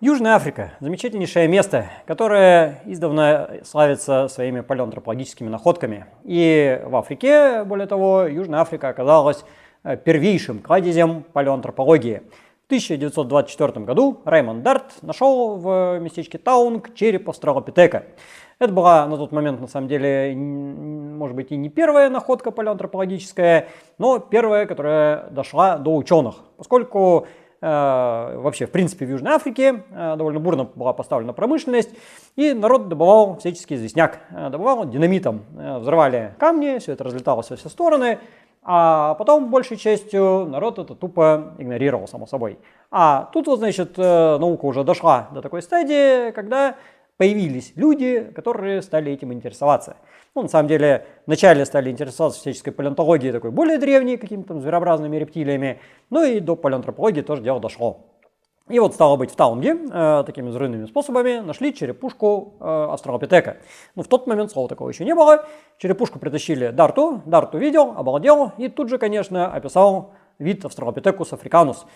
Южная Африка – замечательнейшее место, которое издавна славится своими палеоантропологическими находками. И в Африке, более того, Южная Африка оказалась э, первейшим кладезем палеоантропологии. В 1924 году Раймонд Дарт нашел в местечке Таунг череп австралопитека. Это была на тот момент, на самом деле, может быть, и не первая находка палеоантропологическая, но первая, которая дошла до ученых, поскольку Э, вообще, в принципе, в Южной Африке э, довольно бурно была поставлена промышленность, и народ добывал всяческий известняк, э, добывал динамитом, взрывали камни, все это разлеталось во все стороны, а потом большей частью народ это тупо игнорировал, само собой. А тут вот, значит, наука уже дошла до такой стадии, когда появились люди, которые стали этим интересоваться. Ну, на самом деле, вначале стали интересоваться всяческой палеонтологией, такой более древней, какими-то там зверообразными рептилиями, ну и до палеоантропологии тоже дело дошло. И вот стало быть в Таунге э, такими взрывными способами нашли черепушку э, австралопитека. Ну, в тот момент слова такого еще не было. Черепушку притащили Дарту, Дарт увидел, обалдел и тут же, конечно, описал вид австралопитекус африканус.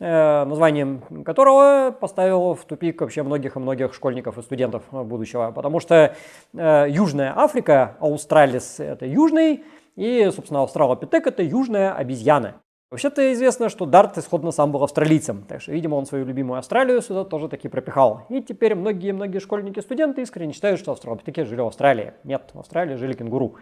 Э, названием которого поставил в тупик вообще многих и многих школьников и студентов будущего. Потому что э, Южная Африка, Аустралис это южный, и, собственно, Австралопитек это южная обезьяна. Вообще-то известно, что Дарт исходно сам был австралийцем, так что, видимо, он свою любимую Австралию сюда тоже таки пропихал. И теперь многие-многие школьники и студенты искренне считают, что австралопитеки жили в Австралии. Нет, в Австралии жили кенгуру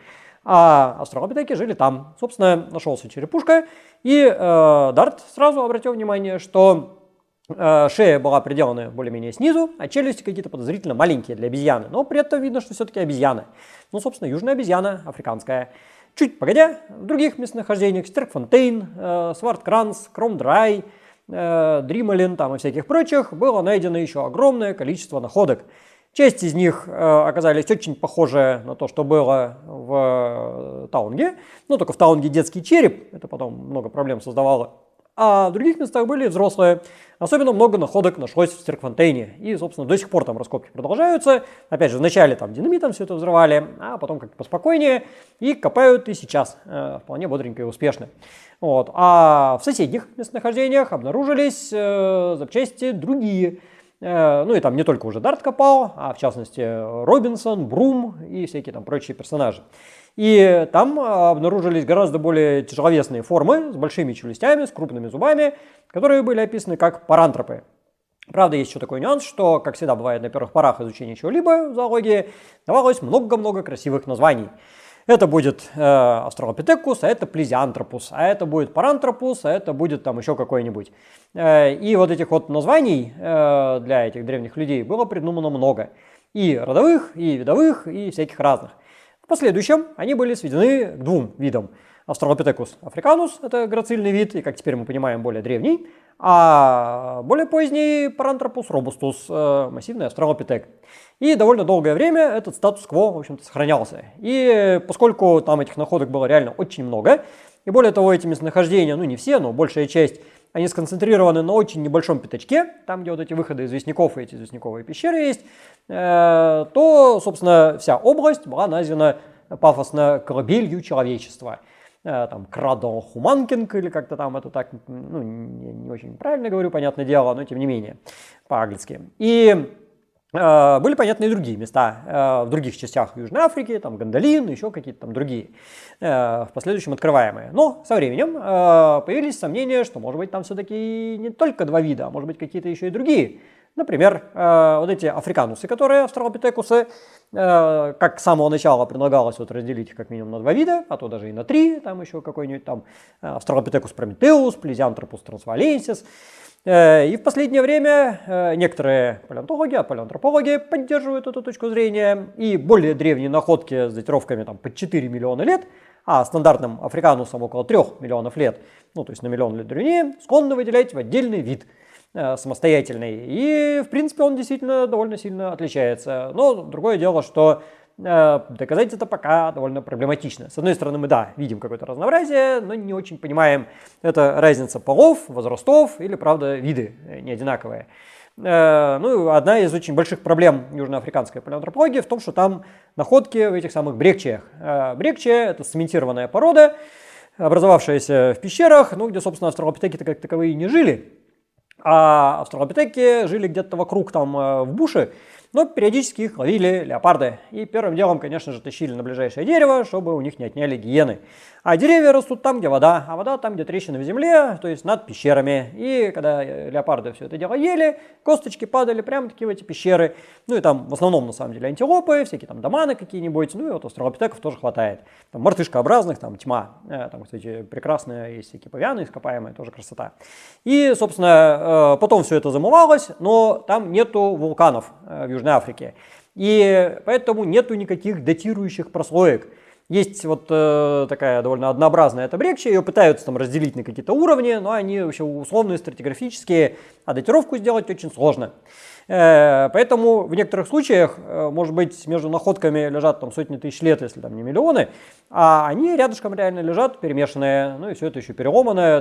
а австралопитеки жили там. Собственно, нашелся черепушка, и э, Дарт сразу обратил внимание, что э, шея была приделана более-менее снизу, а челюсти какие-то подозрительно маленькие для обезьяны, но при этом видно, что все-таки обезьяна. Ну, собственно, южная обезьяна, африканская. Чуть погодя, в других местонахождениях, Стеркфонтейн, э, Сварткранс, Кромдрай, э, Дрималин там и всяких прочих, было найдено еще огромное количество находок. Часть из них э, оказались очень похожи на то, что было в э, Таунге, но только в Таунге детский череп, это потом много проблем создавало. А в других местах были взрослые. Особенно много находок нашлось в Стеркфонтейне. И, собственно, до сих пор там раскопки продолжаются. Опять же, вначале там динамитом все это взрывали, а потом как-то поспокойнее. И копают и сейчас э, вполне бодренько и успешно. Вот. А в соседних местонахождениях обнаружились э, запчасти другие. Э, ну и там не только уже Дарт копал, а в частности Робинсон, Брум и всякие там прочие персонажи. И там обнаружились гораздо более тяжеловесные формы с большими челюстями, с крупными зубами, которые были описаны как парантропы. Правда, есть еще такой нюанс, что, как всегда бывает на первых порах изучения чего-либо зоологии, давалось много-много красивых названий. Это будет э, Австралопитекус, а это Плезиантропус, а это будет Парантропус, а это будет там еще какой-нибудь. Э, и вот этих вот названий э, для этих древних людей было придумано много. И родовых, и видовых, и всяких разных. В последующем они были сведены к двум видам. Австралопитекус африканус – это грацильный вид, и, как теперь мы понимаем, более древний, а более поздний Парантропус робустус э, – массивный австралопитек. И довольно долгое время этот статус-кво, в общем-то, сохранялся. И поскольку там этих находок было реально очень много, и более того, эти местонахождения, ну не все, но большая часть, они сконцентрированы на очень небольшом пятачке, там, где вот эти выходы известняков и эти известняковые пещеры есть, э, то, собственно, вся область была названа пафосно «корабелью человечества» э, там, Крадо Хуманкинг, или как-то там это так, ну, не, не очень правильно говорю, понятное дело, но тем не менее, по-английски. И были понятны и другие места э, в других частях Южной Африки, там Гандалин, еще какие-то там другие, э, в последующем открываемые. Но со временем появились сомнения, что может быть там все-таки не только два вида, а может быть какие-то еще и другие. Например, вот эти африканусы, которые австралопитекусы, как с самого начала предлагалось вот разделить их как минимум на два вида, а то даже и на три, там еще какой-нибудь там австралопитекус прометеус, плезиантропус трансваленсис. Э, и в последнее время э, некоторые палеонтологи, а палеоантропологи поддерживают эту точку зрения. И более древние находки с датировками там, под 4 миллиона лет, а стандартным африканусам около 3 миллионов лет, ну то есть на миллион лет древнее, склонны выделять в отдельный вид э, самостоятельный. И в принципе он действительно довольно сильно отличается. Но другое дело, что Э, доказать это пока довольно проблематично. С одной стороны, мы, да, видим какое-то разнообразие, но не очень понимаем, это разница полов, возрастов или, правда, виды не одинаковые. Э, ну, одна из очень больших проблем южноафриканской палеоантропологии в том, что там находки в этих самых брекчиях. Э, брекчия – это цементированная порода, образовавшаяся в пещерах, ну, где, собственно, австралопитеки-то как таковые не жили, а австралопитеки жили где-то вокруг там э, в буше, но периодически их ловили леопарды. И первым делом, конечно же, тащили на ближайшее дерево, чтобы у них не отняли гиены. А деревья растут там, где вода, а вода там, где трещины в земле, то есть над пещерами. И когда э, леопарды все это дело ели, косточки падали прямо таки в эти пещеры. Ну и там в основном, на самом деле, антилопы, всякие там доманы какие-нибудь, ну и вот австралопитеков тоже хватает. Там мартышкообразных, там тьма, э, там, кстати, прекрасные есть всякие павианы ископаемые, тоже красота. И, собственно, э, потом все это замывалось, но там нету вулканов в Южной Африке. И поэтому нету никаких датирующих прослоек. Есть вот э, такая довольно однообразная табрекча, ее пытаются там разделить на какие-то уровни, но они вообще условные, стратиграфические, а датировку сделать очень сложно. Э, поэтому в некоторых случаях, э, может быть, между находками лежат там сотни тысяч лет, если там не миллионы, а они рядышком реально лежат, перемешанные, ну и все это еще переломанное,